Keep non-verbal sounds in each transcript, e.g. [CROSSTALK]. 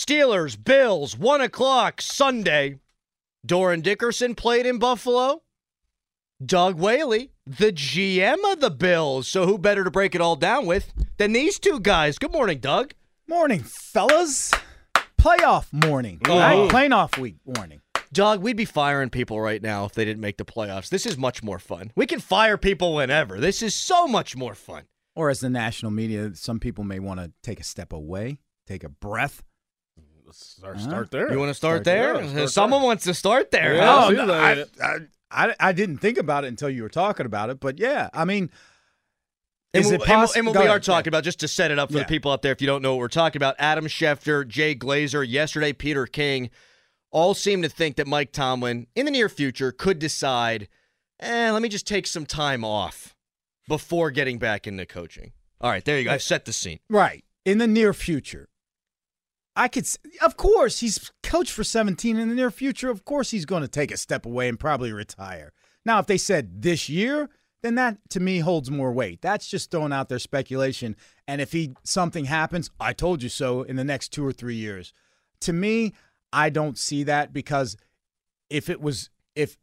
Steelers, Bills, one o'clock Sunday. Dorin Dickerson played in Buffalo. Doug Whaley, the GM of the Bills. So who better to break it all down with than these two guys? Good morning, Doug. Morning, fellas. Playoff morning. Oh. Right? Playoff week morning. Doug, we'd be firing people right now if they didn't make the playoffs. This is much more fun. We can fire people whenever. This is so much more fun. Or as the national media, some people may want to take a step away, take a breath. Start, Huh? start there. You want to start, Start there? there. Start Someone wants to start there. Yeah. huh? no. I, I, I, I didn't think about it until you were talking about it, but yeah, I mean, And, is what- it and what- possible? and what we are talking about, just to set it up for Yeah. the people out there, if you don't know what we're talking about, Adam Schefter, Jay Glazer, yesterday Peter King, all seem to think that Mike Tomlin, in the near future, could decide, eh, let me just take some time off before getting back into coaching. All right, there you go. I've set the scene. Right. In the near future. I could, of course, he's coached for 17 in the near future. Of course, he's going to take a step away and probably retire. Now, if they said this year, then that to me holds more weight. That's just throwing out their speculation. And if he something happens, I told you so in the next two or three years. To me, I don't see that because if it was, if,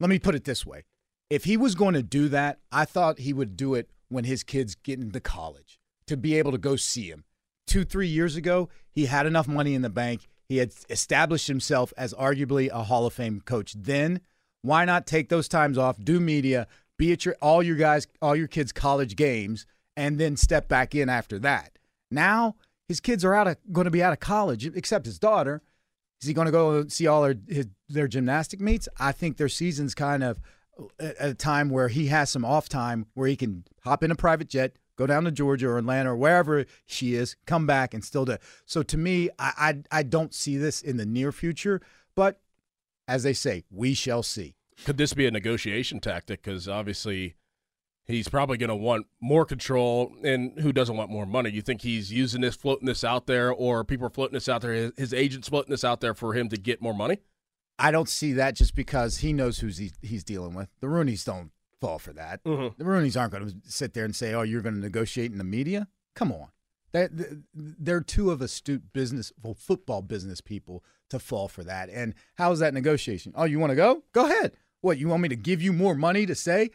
let me put it this way if he was going to do that, I thought he would do it when his kids get into college to be able to go see him. Two, three years ago, he had enough money in the bank. He had established himself as arguably a Hall of Fame coach. Then, why not take those times off, do media, be at your all your guys, all your kids' college games, and then step back in after that? Now his kids are out of going to be out of college, except his daughter. Is he going to go see all their his, their gymnastic meets? I think their season's kind of at at a time where he has some off time where he can hop in a private jet, go down to Georgia or Atlanta or wherever she is, come back and still do. it. So to me, I, I I don't see this in the near future, but as they say, we shall see. Could this be a negotiation tactic? Because obviously, he's probably going to want more control. And who doesn't want more money? You think he's using this, floating this out there, or people are floating this out there? His, his agent's floating this out there for him to get more money? I don't see that just because he knows who's he, he's dealing with. The Rooney's don't fall for that. Mhm. The Rooney's aren't going to sit there and say, "Oh, you're going to negotiate in the media." Come on, that they're two of astute business, well, football business people to fall for that. And how is that negotiation? Oh, you want to go? Go ahead. What you want me to give you more money to say?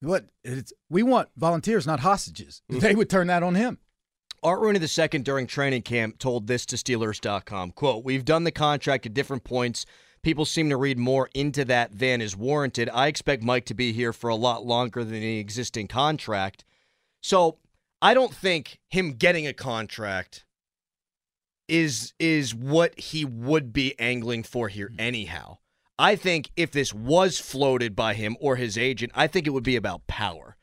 What it's we want volunteers, not hostages. They would turn that on him. Art Rooney II during training camp told this to Steelers.com. Quote, We've done the contract at different points. People seem to read more into that than is warranted. I expect Mike to be here for a lot longer than the existing contract. So I don't think him getting a contract is is what he would be angling for here hmm. anyhow. I think if this was floated by him or his agent, I think it would be about power.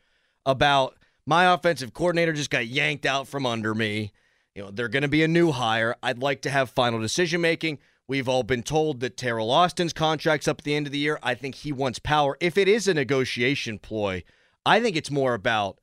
About my offensive coordinator just got yanked out from under me. You know, they're going to be a new hire. I'd like to have final decision making. We've all been told that Teryl Austin's contract's up at the end of the year. I think he wants power. If it is a negotiation ploy, I think it's more about,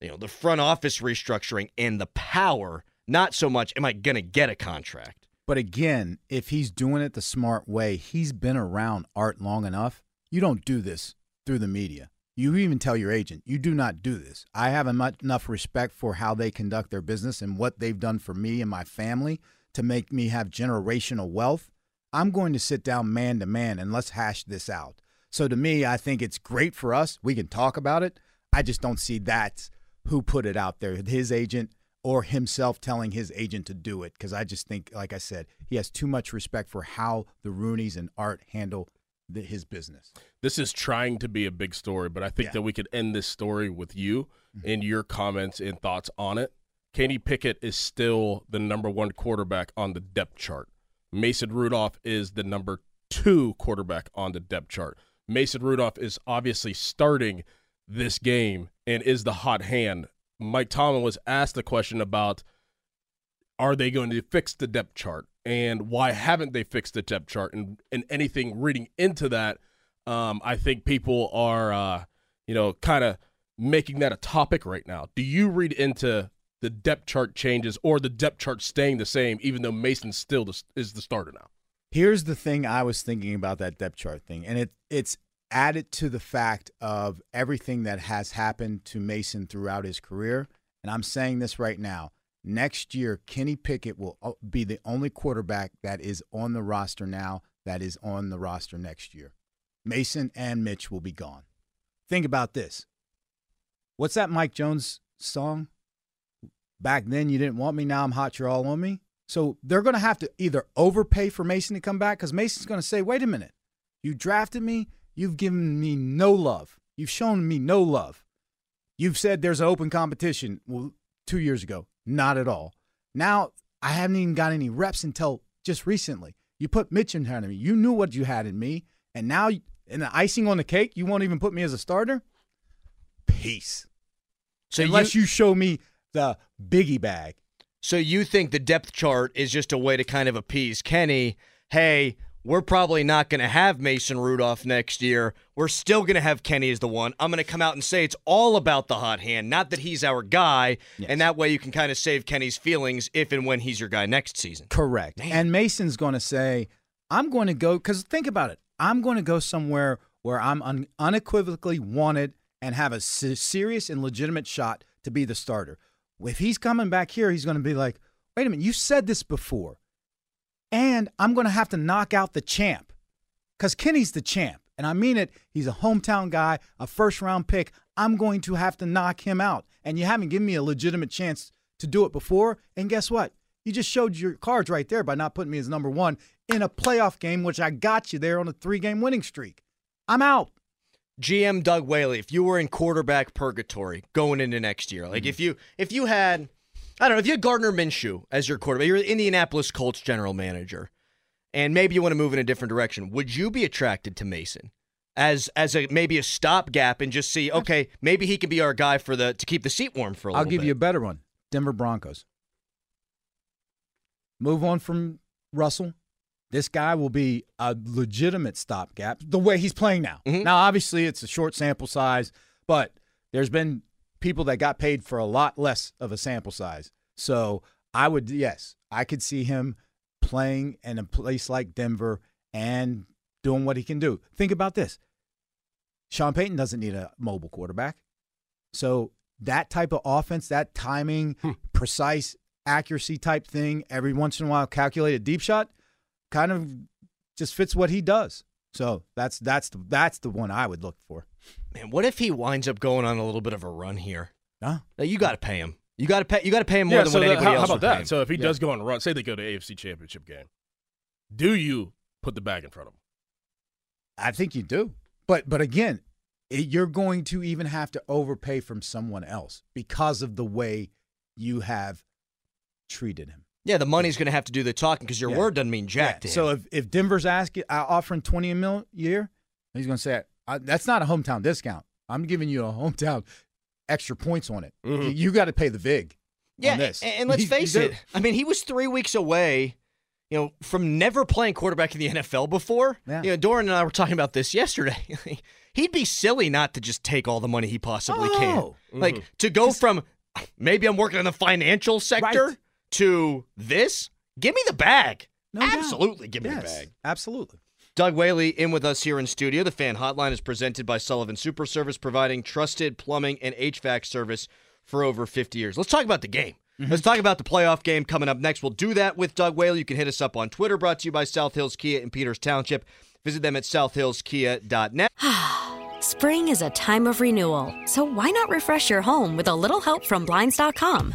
you know, the front office restructuring and the power not so much am I going to get a contract. But again, if he's doing it the smart way, he's been around art long enough. You don't do this through the media. You even tell your agent, you do not do this. I have enough respect for how they conduct their business and what they've done for me and my family to make me have generational wealth. I'm going to sit down man to man and let's hash this out. So to me, I think it's great for us. We can talk about it. I just don't see that's who put it out there, his agent or himself telling his agent to do it. Because I just think, like I said, he has too much respect for how the Rooneys and Art handle the, his business. This is trying to be a big story, but I think yeah. that we could end this story with you mm-hmm. and your comments and thoughts on it. Kenny Pickett is still the number one quarterback on the depth chart. Mason Rudolph is the number two quarterback on the depth chart. Mason Rudolph is obviously starting this game and is the hot hand. Mike Tomlin was asked the question about are they going to fix the depth chart and why haven't they fixed the depth chart and, and anything reading into that um, i think people are uh, you know kind of making that a topic right now do you read into the depth chart changes or the depth chart staying the same even though mason still is the starter now here's the thing i was thinking about that depth chart thing and it it's added to the fact of everything that has happened to mason throughout his career and i'm saying this right now next year, Kenny Pickett will uh, be the only quarterback that is on the roster now that is on the roster next year. Mason and Mitch will be gone. Think about this. What's that Mike Jones song? Back then you didn't want me, now I'm hot, you're all on me. So they're going to have to either overpay for Mason to come back because Mason's going to say, wait a minute, you drafted me, you've given me no love. You've shown me no love. You've said there's an open competition. Well, two years ago. Not at all. Now I haven't even got any reps until just recently. You put Mitch in front of me. You knew what you had in me, and now in the icing on the cake, you won't even put me as a starter. Peace. So unless you, you show me the biggie bag. So you think the depth chart is just a way to kind of appease Kenny? Hey, we're probably not going to have Mason Rudolph next year. We're still going to have Kenny as the one. I'm going to come out and say it's all about the hot hand, not that he's our guy. Yes. And that way you can kind of save Kenny's feelings if and when he's your guy next season. Correct. Man. And Mason's going to say, I'm going to go, because think about it. I'm going to go somewhere where I'm un- unequivocally wanted and have a serious and legitimate shot to be the starter. If he's coming back here, he's going to be like, wait a minute, you said this before. And I'm going to have to knock out the champ because Kenny's the champ. And I mean it. He's a hometown guy, a first round pick. I'm going to have to knock him out. And you haven't given me a legitimate chance to do it before. And guess what? You just showed your cards right there by not putting me as number one in a playoff game, which I got you there on a three game winning streak. I'm out. GM Doug Whaley, if you were in quarterback purgatory going into next year, like mm-hmm. if you if you had I don't know if you had Gardner Minshew as your quarterback, you're the Indianapolis Colts general manager, and maybe you want to move in a different direction. Would you be attracted to Mason as as a maybe a stopgap and just see okay maybe he can be our guy for the to keep the seat warm for a I'll give bit. you a better one. Denver Broncos. Move on from Russell. This guy will be a legitimate stopgap the way he's playing now. Mm-hmm. Now, obviously, it's a short sample size, but there's been people that got paid for a lot less of a sample size. So I would, yes, I could see him playing in a place like Denver and doing what he can do. Think about this Sean Payton doesn't need a mobile quarterback. So that type of offense, that timing, hmm. precise accuracy type thing, every once in a while calculated deep shot, kind of just fits what he does. So that's that's the that's the one I would look for. Man, what if he winds up going on a little bit of a run here? Huh? Now, you got to pay him. You got to pay. You got to pay him more yeah, than so what anybody how, else. How about that? So if he yeah. does go on a run, say they go to AFC Championship game, do you put the bag in front of him? I think you do, but but again, it, you're going to even have to overpay from someone else because of the way you have treated him. Yeah, the money's going to have to do the talking because your yeah. word doesn't mean jack. Yeah. So if, if Denver's asking, uh, offering twenty a mil a year, he's going to say that's not a hometown discount. I'm giving you a hometown extra points on it. Mm-hmm. You, you got to pay the vig. Yeah, and, and, let's face it. I mean, he was three weeks away. You know, from never playing quarterback in the NFL before. Yeah. You know, Dorin and I were talking about this yesterday. [LAUGHS] He'd be silly not to just take all the money he possibly oh. can. Mm-hmm. Like to go from maybe I'm working in the financial sector. Right to this, give me the bag. No doubt. Absolutely, give me yes, the bag. Absolutely. Doug Whaley in with us here in studio. The fan hotline is presented by Sullivan Super Service, providing trusted plumbing and HVAC service for over 50 years. Let's talk about the game. Mm-hmm. Let's talk about the playoff game coming up next. We'll do that with Doug Whaley. You can hit us up on Twitter, brought to you by South Hills Kia in Peters Township. Visit them at southhillskia.net. [SIGHS] Spring is a time of renewal, so why not refresh your home with a little help from Blinds.com?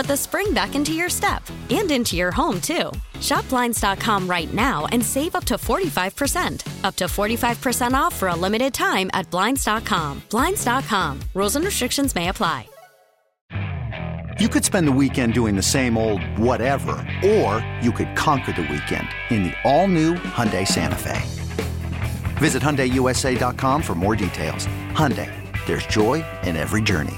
the spring back into your step and into your home, too. Shop Blinds.com right now and save up to 45%. Up to 45% off for a limited time at Blinds.com. Blinds.com. Rules and restrictions may apply. You could spend the weekend doing the same old whatever, or you could conquer the weekend in the all-new Hyundai Santa Fe. Visit HyundaiUSA.com for more details. Hyundai, there's joy in every journey.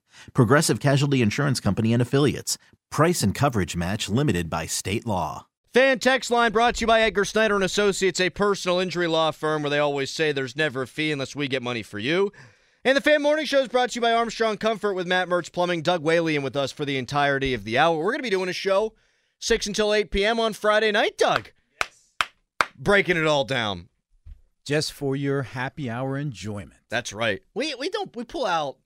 Progressive Casualty Insurance Company and Affiliates. Price and coverage match limited by state law. Fan text line brought to you by Edgar Snyder and Associates, a personal injury law firm where they always say there's never a fee unless we get money for you. And the Fan Morning Show is brought to you by Armstrong Comfort with Matt Mertz Plumbing. Doug Whaley in with us for the entirety of the hour. We're going to be doing a show 6 until 8 p.m. on Friday night, Doug. Yes. Breaking it all down. Just for your happy hour enjoyment. That's right. We we don't we pull out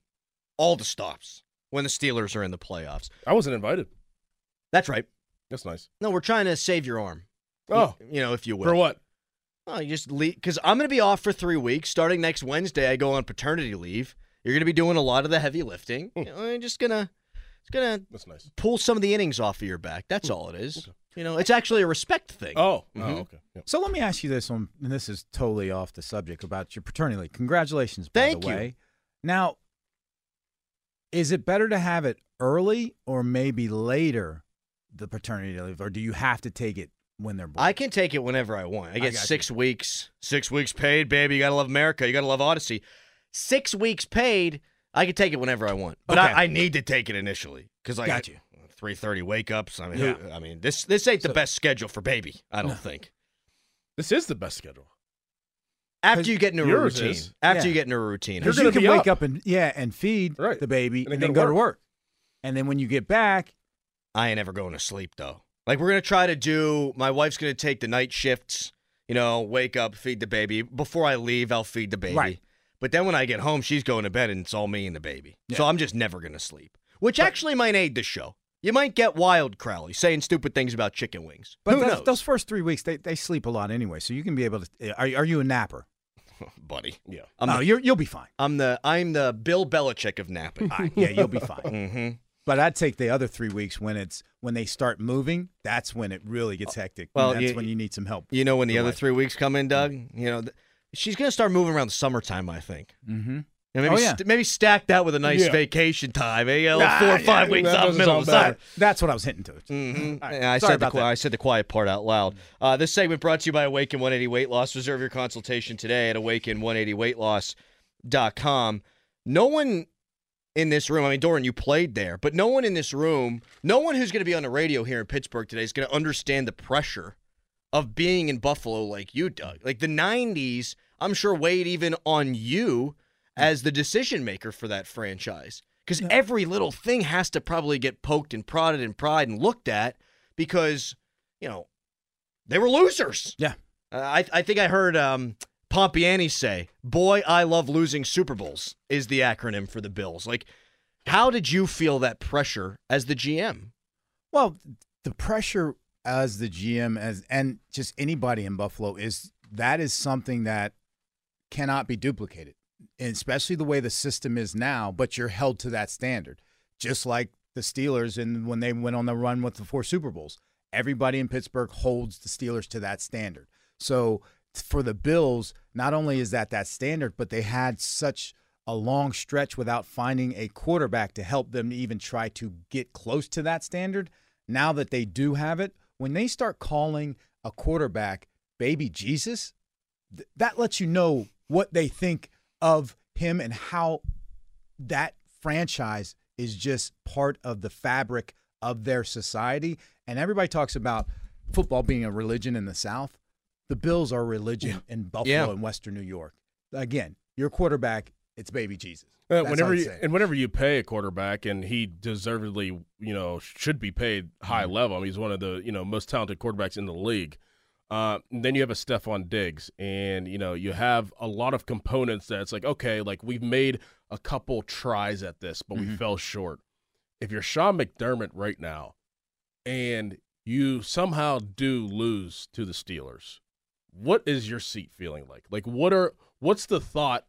all the stops when the Steelers are in the playoffs. I wasn't invited. That's right. That's nice. No, we're trying to save your arm. Oh, You, you know, if you will. for what? Well, you just leave because I'm going to be off for three weeks. Starting next Wednesday, I go on paternity leave. You're going to be doing a lot of the heavy lifting. Hmm. You know, I'm just gonna, just gonna That's nice. pull some of the innings off of your back. That's all it is. You know, it's actually a respect thing. Oh, Mhm. oh, okay. Yeah. So let me ask you this, on, and this is totally off the subject about your paternity leave. Congratulations, by Thank the you. way. Now, is it better to have it early or maybe later, the paternity leave, or do you have to take it when they're born? I can take it whenever I want. I get got you. six weeks, six weeks paid, baby. You gotta love America. You gotta love Odyssey. Six weeks paid. I can take it whenever I want, but Okay. I, I need to take it initially because I Got you. Three thirty wake ups. I mean, Yeah. I mean this this ain't the best schedule for baby. I don't No. think. This is the best schedule. After 'Cause you get into a routine, is. after Yeah. you get into a routine, You're Because you can be wake up. up and yeah, and feed Right. the baby, And and, then then go go to to work. And then when you get back, I ain't ever going to sleep though. Like we're gonna try to do. My wife's gonna take the night shifts. You know, wake up, feed the baby. Before I leave, I'll feed the baby. Right. But then when I get home, she's going to bed, and it's all me and the baby. So I'm just never gonna sleep. Which actually might aid the show. You might get wild Crowley saying stupid things about chicken wings. but Who those, knows, those first three weeks, they, they sleep a lot anyway, so you can be able to. Are, are you a napper? [LAUGHS] buddy? Yeah. I'm, oh, the, you're, you'll be fine. I'm the I'm the Bill Belichick of napping. All right, yeah, you'll be fine. [LAUGHS] mm-hmm. But I'd take the other three weeks when it's when they start moving. That's when it really gets hectic. Well, that's you- when you need some help. You know when the other wife. three weeks come in, Doug. You know, th- she's gonna start moving around the summertime. I think. Mm-hmm. And maybe Oh, yeah. st- maybe stack that with a nice Yeah. vacation time. Eh? Ah, four or yeah, five weeks that out the middle of sound the bad. summer. That's what I was hinting to. Mm-hmm. Right. Yeah, I said the. I said the quiet part out loud. Uh, this segment brought to you by Awaken 180 Weight Loss. Reserve your consultation today at awaken180weightloss.com. No one in this room, I mean, Dorin, you played there, but no one in this room, no one who's going to be on the radio here in Pittsburgh today is going to understand the pressure of being in Buffalo like you, Doug. Like the 90s, I'm sure weighed even on you as the decision maker for that franchise. Because every little thing has to probably get poked and prodded and pried and looked at because, you know, they were losers. Yeah. Uh, I, I think I heard um, Pompiani say, "Boy, I love losing Super Bowls." Is the acronym for the Bills. Like, how did you feel that pressure as the GM? Well, the pressure as the GM as and just anybody in Buffalo is that is something that cannot be duplicated, especially the way the system is now. But you're held to that standard, just like the Steelers and when they went on the run with the four Super Bowls. Everybody in Pittsburgh holds the Steelers to that standard. So for the Bills, not only is that that standard, but they had such a long stretch without finding a quarterback to help them even try to get close to that standard. Now that they do have it, when they start calling a quarterback baby Jesus, th- that lets you know what they think of him and how that franchise is just part of the fabric of their society. And everybody talks about football being a religion in the South. The Bills are religion in Buffalo Yeah. and Western New York. Again, your quarterback, it's baby Jesus. Uh, whenever you, and whenever you pay a quarterback, and he deservedly, you know, should be paid high Mm-hmm. level. I mean, he's one of the you know most talented quarterbacks in the league. Uh, then you have a Stefon Diggs, and you know you have a lot of components that it's like okay, like we've made a couple tries at this, but Mm-hmm. we fell short. If you're Sean McDermott right now, and you somehow do lose to the Steelers, what is your seat feeling like? Like what are what's the thought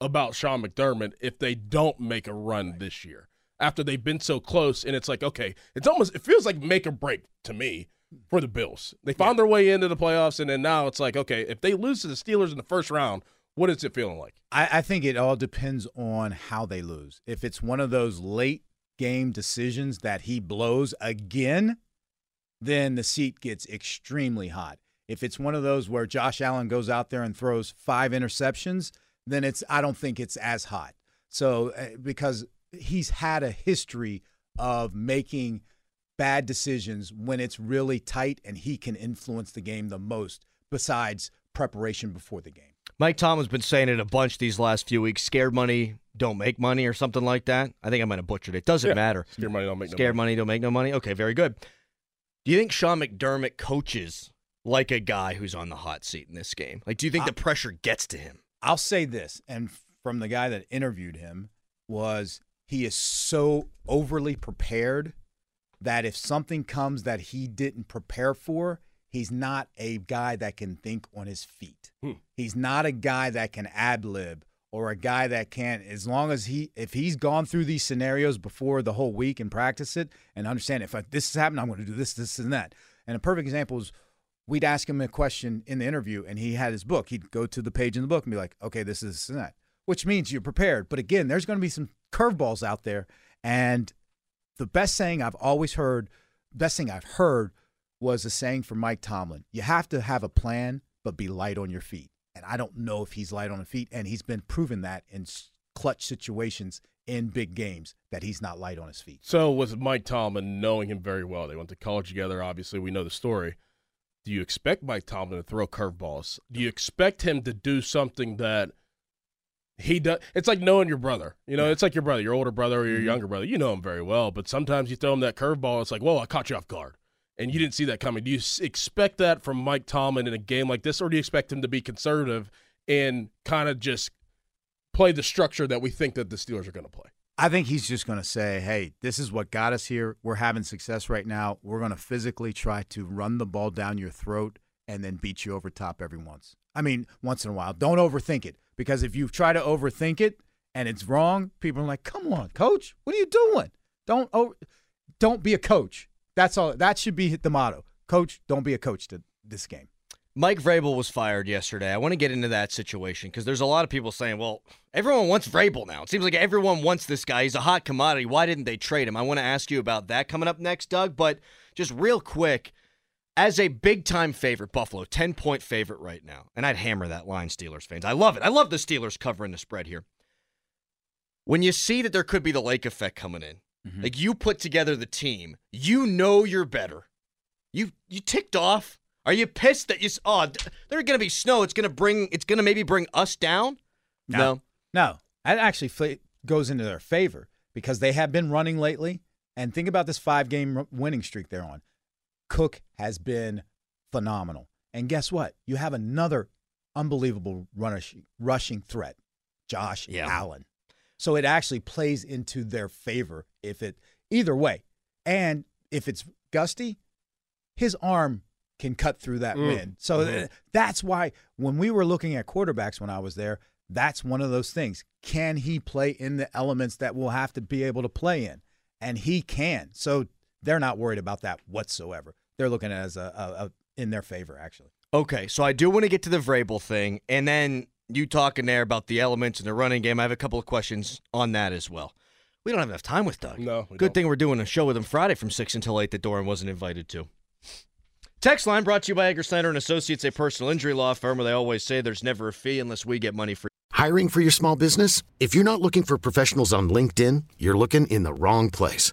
about Sean McDermott if they don't make a run this year after they've been so close and it's like okay it's almost it feels like make or break to me for the Bills they found their way into the playoffs and then now it's like okay if they lose to the Steelers in the first round what is it feeling like I, I think it all depends on how they lose. If it's one of those late game decisions that he blows again, then the seat gets extremely hot. If it's one of those where Josh Allen goes out there and throws five interceptions, then it's I don't think it's as hot. So uh, because he's had a history of making bad decisions when it's really tight and he can influence the game the most besides preparation before the game. Mike Tomlin's been saying it a bunch these last few weeks. Scared money don't make money or something like that. I think I might have butchered it. Doesn't Yeah. matter. scared money don't make Scared no money. money don't make no money. Okay, very good. Do you think Sean McDermott coaches like a guy who's on the hot seat in this game? Like, do you think the pressure gets to him? I'll say this, and from the guy that interviewed him, was he is so overly prepared that if something comes that he didn't prepare for, he's not a guy that can think on his feet. Hmm. He's not a guy that can ad lib or a guy that can, as long as he, if he's gone through these scenarios before the whole week and practice it and understand if this is happening, I'm going to do this, this, and that. And a perfect example is we'd ask him a question in the interview and he had his book. He'd go to the page in the book and be like, okay, this is this and that, which means you're prepared. But again, there's going to be some curveballs out there. And the best saying I've always heard, best thing I've heard was a saying from Mike Tomlin. You have to have a plan, but be light on your feet. And I don't know if he's light on the feet. And he's been proven that in clutch situations in big games that he's not light on his feet. So with Mike Tomlin knowing him very well, they went to college together. Obviously, we know the story. Do you expect Mike Tomlin to throw curveballs? Do you expect him to do something that he does? It's like knowing your brother. You know, it's like your brother, your older brother or your mm-hmm. younger brother. You know him very well, but sometimes you throw him that curveball. It's like, whoa, I caught you off guard, and you didn't see that coming. Do you expect that from Mike Tomlin in a game like this, or do you expect him to be conservative and kind of just play the structure that we think that the Steelers are going to play? I think he's just going to say, hey, this is what got us here. We're having success right now. We're going to physically try to run the ball down your throat and then beat you over top every once. I mean, once in a while. Don't overthink it because if you try to overthink it and it's wrong, people are like, come on, coach, what are you doing? Don't over, don't be a coach. That's all. That should be the motto. Coach, don't be a coach to this game. Mike Vrabel was fired yesterday. I want to get into that situation because there's a lot of people saying, well, everyone wants Vrabel now. It seems like everyone wants this guy. He's a hot commodity. Why didn't they trade him? I want to ask you about that coming up next, Doug. But just real quick, as a big time favorite, Buffalo, 10 point favorite right now. And I'd hammer that line, Steelers fans. I love it. I love the Steelers covering the spread here. When you see that there could be the lake effect coming in, mm-hmm. like you put together the team, you know you're better. You you ticked off. Are you pissed that you? Oh, there's gonna be snow. It's gonna bring. It's gonna maybe bring us down. No. No, that actually fa- goes into their favor because they have been running lately. And think about this five game winning streak they're on. Cook has been phenomenal. And guess what? You have another unbelievable rush, rushing threat, Josh Yeah. Allen. So it actually plays into their favor if it either way. And if it's gusty, his arm can cut through that Mm. wind. So th- that's why when we were looking at quarterbacks when I was there, that's one of those things. Can he play in the elements that we'll have to be able to play in? And he can. So they're not worried about that whatsoever. They're looking at it as a, a, a in their favor actually. Okay, so I do want to get to the Vrabel thing, and then you talking there about the elements in the running game. I have a couple of questions on that as well. We don't have enough time with Doug. No, we Good don't. thing we're doing a show with him Friday from six until eight that Dorin wasn't invited to. Text line brought to you by Edgar Snyder and Associates, a personal injury law firm where they always say there's never a fee unless we get money for. Hiring for your small business? If you're not looking for professionals on LinkedIn, you're looking in the wrong place.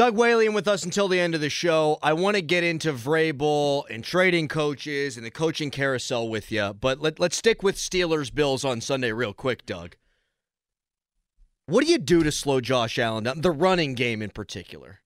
Doug Whaley with us until the end of the show. I want to get into Vrabel and trading coaches and the coaching carousel with you, but let, let's stick with Steelers Bills on Sunday real quick, Doug. What do you do to slow Josh Allen down? The running game in particular.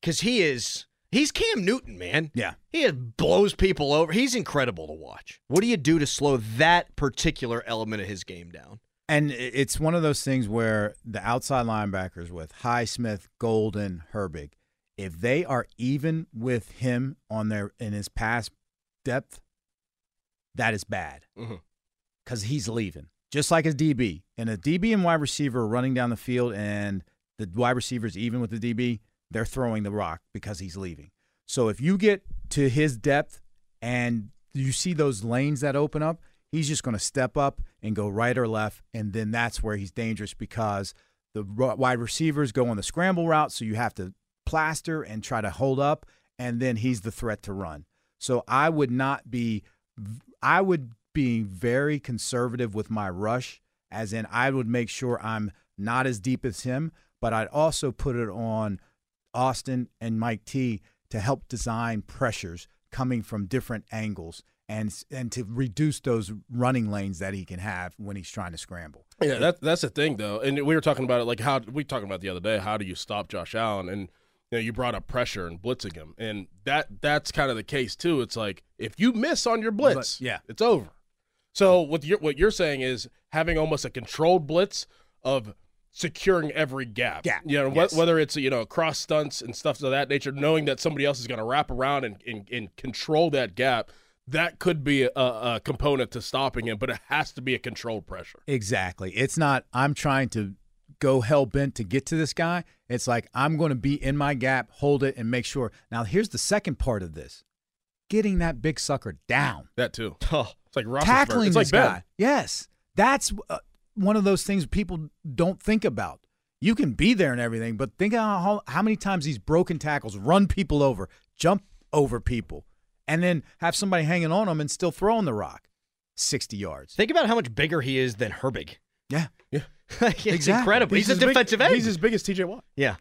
Because he is, he's Cam Newton, man. Yeah. He blows people over. He's incredible to watch. What do you do to slow that particular element of his game down? And it's one of those things where the outside linebackers with Highsmith, Golden, Herbig, if they are even with him on their in his pass depth, that is bad mm-hmm. because he's leaving. Just like his DB. And a DB and wide receiver are running down the field, and the wide receivers, even with the DB, they're throwing the rock because he's leaving. So if you get to his depth and you see those lanes that open up, he's just going to step up and go right or left, and then that's where he's dangerous because the wide receivers go on the scramble route, so you have to plaster and try to hold up, and then he's the threat to run. So I would not be, I would be very conservative with my rush, as in I would make sure I'm not as deep as him, but I'd also put it on Austin and Mike T to help design pressures coming from different angles and and to reduce those running lanes that he can have when he's trying to scramble. Yeah, that, that's the thing, though. And we were talking about it, like how we talking about the other day. How do you stop Josh Allen? And you know, you brought up pressure and blitzing him, and that that's kind of the case too. It's like if you miss on your blitz, But- yeah. it's over. So what you're what you're saying is having almost a controlled blitz of securing every gap. Gap, You know, wh- whether it's you know cross stunts and stuff of that nature, knowing that somebody else is going to wrap around and, and and control that gap. That could be a, a component to stopping him, but it has to be a controlled pressure. Exactly. It's not I'm trying to go hell bent to get to this guy. It's like I'm going to be in my gap, hold it, and make sure. Now here's the second part of this: getting that big sucker down, That too. [LAUGHS] Oh, It's like Roethlisberger. tackling it's this like Ben. guy. Yes, that's uh, one of those things people don't think about. You can be there and everything, but think how how many times these broken tackles run people over, jump over people, and then have somebody hanging on him and still throwing the rock sixty yards. Think about how much bigger he is than Herbig. Yeah. Yeah. [LAUGHS] it's Exactly. incredible. He's, as a big- defensive end. He's as big as TJ Watt. yeah.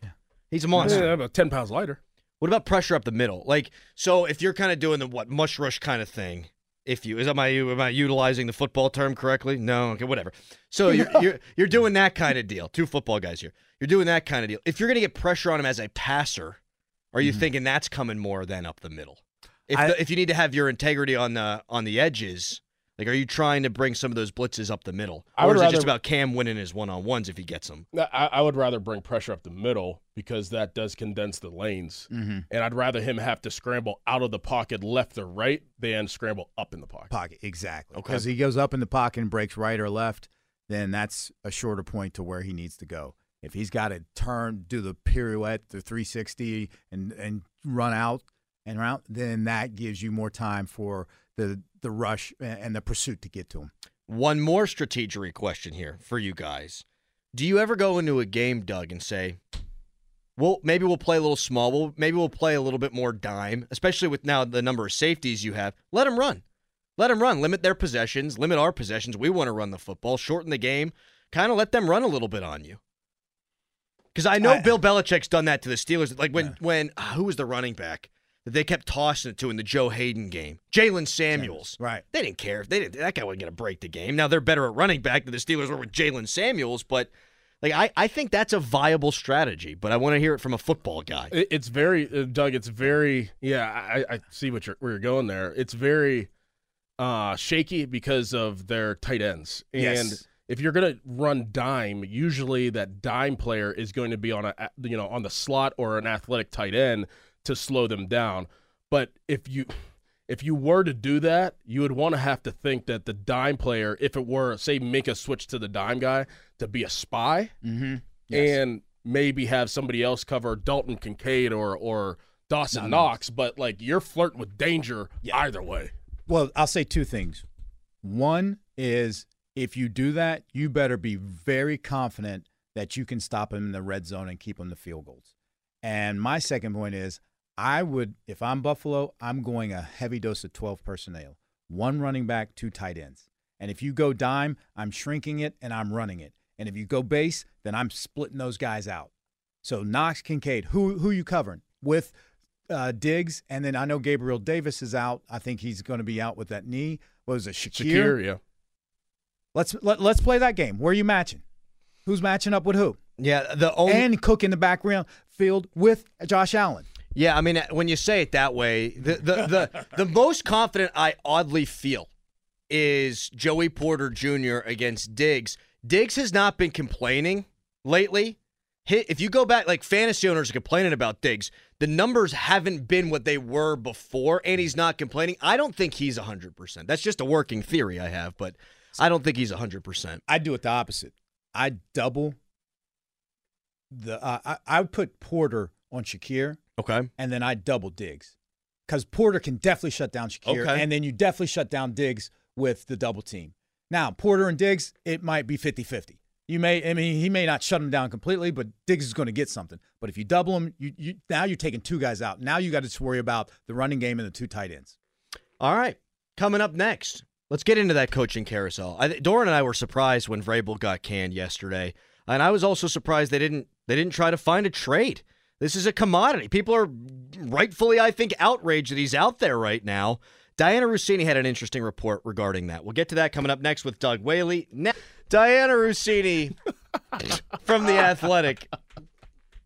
He's a monster. Yeah, about ten pounds lighter. What about pressure up the middle? Like, so if you're kind of doing the what mush rush kind of thing, if you is am I am I utilizing the football term correctly? No, okay, whatever. So you're you're you're doing that kind of deal. Two football guys here. You're doing that kind of deal. If you're going to get pressure on him as a passer, are you mm-hmm. thinking that's coming more than up the middle? If I, the, if you need to have your integrity on the on the edges, like, are you trying to bring some of those blitzes up the middle, or is it just about Cam winning his one on ones if he gets them? I, I, would rather bring pressure up the middle because that does condense the lanes, mm-hmm. and I'd rather him have to scramble out of the pocket left or right than scramble up in the pocket. Pocket exactly. Because he goes up in the pocket and breaks right or left, then that's a shorter point to where he needs to go. If he's got to turn, do the pirouette, the 360, and and run out and around, then that gives you more time for the the rush and the pursuit to get to him. One more strategic question here for you guys. Do you ever go into a game, Doug, and say, well, maybe we'll play a little small. Well, maybe we'll play a little bit more dime, especially with now the number of safeties you have. Let them run. Let them run. Limit their possessions. Limit our possessions. We want to run the football. Shorten the game. Kind of let them run a little bit on you. Because I know I, Bill Belichick's done that to the Steelers. Like when yeah. when uh, who was the running back? That they kept tossing it to in the Joe Haden game. Jaylen Samuels. Right. They didn't care. They didn't, that guy wasn't going to break the game. Now they're better at running back than the Steelers were with Jaylen Samuels, but like I, I think that's a viable strategy, but I want to hear it from a football guy. It's very uh, Doug. It's very yeah. I, I see what you're where you're going there. It's very uh, shaky because of their tight ends, and yes. if you're going to run dime, usually that dime player is going to be on a you know on the slot or an athletic tight end to slow them down. But if you if you were to do that, you would want to have to think that the dime player, if it were say make a switch to the dime guy to be a spy, mm-hmm. yes. and maybe have somebody else cover Dalton Kincaid or or Dawson no, Knox, no. but like you're flirting with danger yeah. either way. Well, I'll say two things. One is if you do that, you better be very confident that you can stop him in the red zone and keep him the field goals. And my second point is I would, if I'm Buffalo, I'm going a heavy dose of 12 personnel, one running back, two tight ends. And if you go dime, I'm shrinking it and I'm running it. And if you go base, then I'm splitting those guys out. So Knox, Kincaid, who who you covering with uh, Diggs, and then I know Gabriel Davis is out. I think he's going to be out with that knee. What was it, Shakir? Shakir, yeah. Let's let, let's play that game. Where are you matching? Who's matching up with who? Yeah, the only and Cook in the background field with Josh Allen. Yeah, I mean, when you say it that way, the the the, the most confident I oddly feel is Joey Porter Jr. against Diggs. Diggs has not been complaining lately. If you go back, like fantasy owners are complaining about Diggs, the numbers haven't been what they were before, and he's not complaining. I don't think he's 100%. That's just a working theory I have, but I don't think he's 100%. I'd do it the opposite. I double the, uh, I, I would put Porter on Shakir Okay. And then I double Diggs because Porter can definitely shut down Shakir, okay. and then you definitely shut down Diggs with the double team. Now Porter and Diggs, it might be 50-50. You may, I mean, he may not shut him down completely, but Diggs is going to get something. But if you double him, you, you now you're taking two guys out. Now you got to worry about the running game and the two tight ends. All right, coming up next, let's get into that coaching carousel. I, Dorin and I were surprised when Vrabel got canned yesterday, and I was also surprised they didn't they didn't try to find a trade. This is a commodity. People are rightfully, I think, outraged that he's out there right now. Dianna Russini had an interesting report regarding that. We'll get to that coming up next with Doug Whaley. Ne- Dianna Russini [LAUGHS] from The Athletic.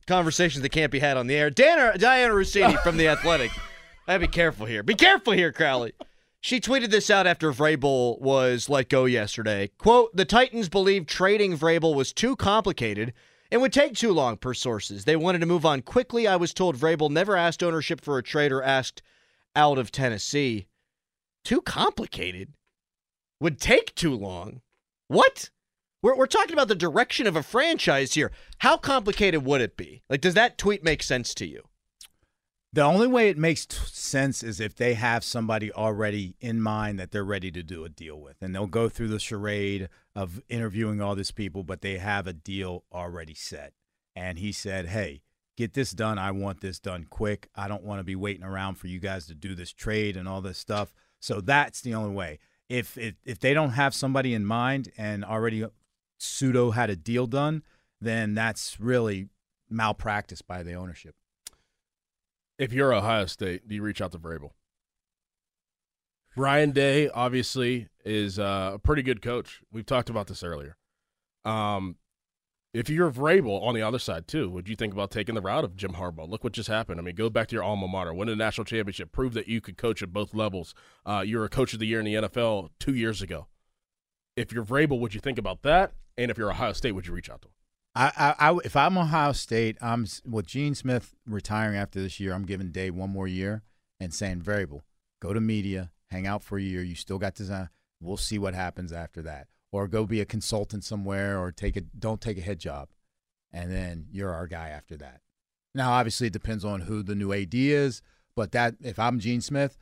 Conversations that can't be had on the air. Dianna, uh, Dianna Russini from The Athletic. [LAUGHS] I be careful here. Be careful here, Crowley. She tweeted this out after Vrabel was let go yesterday. Quote, the Titans believe trading Vrabel was too complicated – it would take too long, per sources. They wanted to move on quickly. I was told Vrabel never asked ownership for a trade or asked out of Tennessee. Too complicated. Would take too long. What? We're, we're talking about the direction of a franchise here. How complicated would it be? Like, does that tweet make sense to you? The only way it makes t- sense is if they have somebody already in mind that they're ready to do a deal with, and they'll go through the charade of interviewing all these people, but they have a deal already set. And he said, "Hey, get this done. I want this done quick. I don't want to be waiting around for you guys to do this trade and all this stuff." So that's the only way. If if, if they don't have somebody in mind and already pseudo had a deal done, then that's really malpractice by the ownership. If you're Ohio State, do you reach out to Vrabel? Ryan Day obviously is uh, a pretty good coach. We've talked about this earlier. Um, if you're Vrabel on the other side too, would you think about taking the route of Jim Harbaugh? Look what just happened. I mean, go back to your alma mater, win a national championship, prove that you could coach at both levels. Uh, you're a coach of the year in the NFL two years ago. If you're Vrabel, would you think about that? And if you're Ohio State, would you reach out to him? I, I, if I'm Ohio State, I'm with Gene Smith retiring after this year. I'm giving Day one more year and saying Vrabel, go to media, hang out for a year. You still got design. We'll see what happens after that, or go be a consultant somewhere, or take a don't take a head job, and then you're our guy after that. Now, obviously, it depends on who the new AD is, but that if I'm Gene Smith,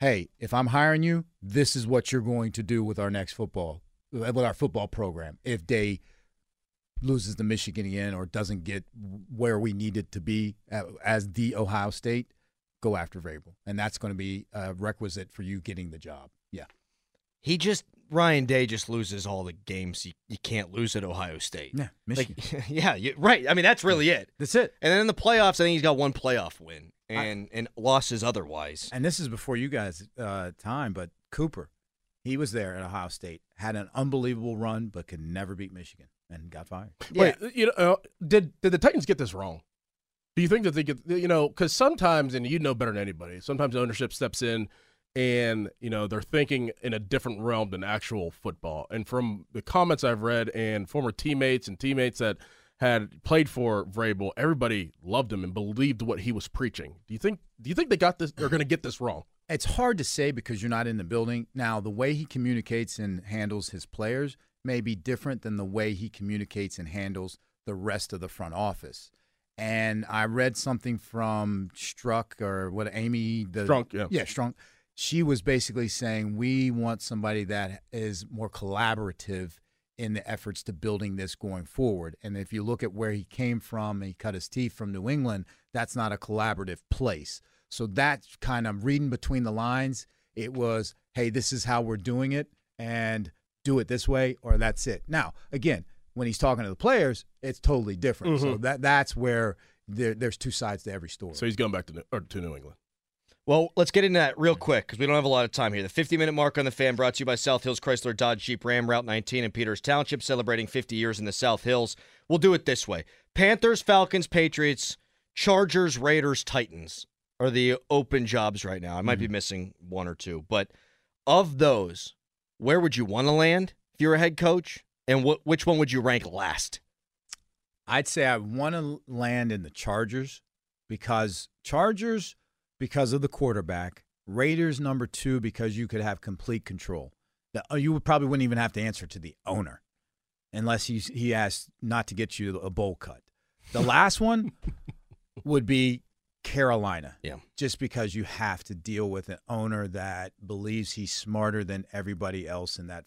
hey, if I'm hiring you, this is what you're going to do with our next football, with our football program. If they loses to Michigan again or doesn't get where we need it to be as the Ohio State, go after Vrabel, and that's going to be a requisite for you getting the job. Yeah, he just Ryan Day just loses all the games you, you can't lose at Ohio State. Yeah, Michigan. Like, [LAUGHS] yeah, you, right. I mean, that's really it. That's it. And then in the playoffs, I think he's got one playoff win and I, and losses otherwise. And this is before you guys' uh, time, but Cooper, he was there at Ohio State, had an unbelievable run, but could never beat Michigan and got fired. Wait, you know, uh, did did the Titans get this wrong? Do you think that they you know, because sometimes, and you know better than anybody, sometimes ownership steps in and, you know, they're thinking in a different realm than actual football. And from the comments I've read and former teammates and teammates that had played for Vrabel, everybody loved him and believed what he was preaching. Do you think, do you think they got this, they're going to get this wrong? It's hard to say because you're not in the building. Now, the way he communicates and handles his players may be different than the way he communicates and handles the rest of the front office. And I read something from Struck or what Amy the Strunk, yeah. Yeah, Strunk. She was basically saying we want somebody that is more collaborative in the efforts to building this going forward. And if you look at where he came from, he cut his teeth from New England, that's not a collaborative place. So that's kind of reading between the lines. It was, hey, this is how we're doing it, and do it this way, or that's it. Now, again, when he's talking to the players, it's totally different. Mm-hmm. So that that's where there, there's two sides to every story. So he's going back to New, to New England. Well, let's get into that real quick because we don't have a lot of time here. The 50 minute mark on the fan brought to you by South Hills Chrysler Dodge Jeep Ram Route 19 in Peters Township, celebrating 50 years in the South Hills. We'll do it this way Panthers, Falcons, Patriots, Chargers, Raiders, Titans are the open jobs right now. I might mm-hmm. be missing one or two, but of those, where would you want to land if you're a head coach? And wh- which one would you rank last? I'd say I want to land in the Chargers because Chargers, because of the quarterback, Raiders number two because you could have complete control. The, uh, you would probably wouldn't even have to answer to the owner unless he he asked not to get you a bowl cut. The [LAUGHS] last one would be Carolina. Yeah. Just because you have to deal with an owner that believes he's smarter than everybody else in that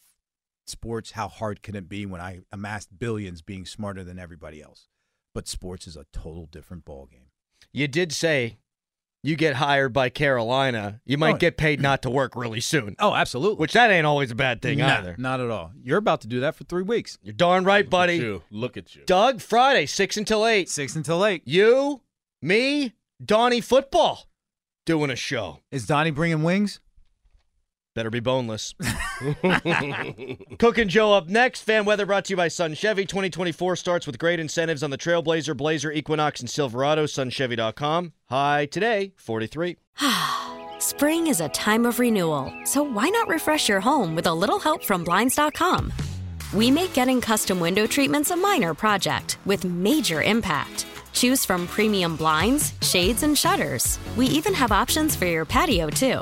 sports, how hard can it be when I amassed billions being smarter than everybody else? But sports is a total different ballgame. You did say you get hired by Carolina, you might oh. get paid not to work really soon. Oh, absolutely. Which that ain't always a bad thing nah, either. Not at all. You're about to do that for three weeks. You're darn right, Look buddy. At you. Look at you. Doug, Friday, six until eight. Six until eight. You, me, Donnie football doing a show. Is Donnie bringing wings? Better be boneless. Cook and Joe up next. Fan weather brought to you by Sun Chevy. 2024 starts with great incentives on the Trailblazer, Blazer, Equinox, and Silverado. SunChevy.com. High today, 43. [SIGHS] Spring is a time of renewal, so why not refresh your home with a little help from Blinds.com? We make getting custom window treatments a minor project with major impact. Choose from premium blinds, shades, and shutters. We even have options for your patio, too.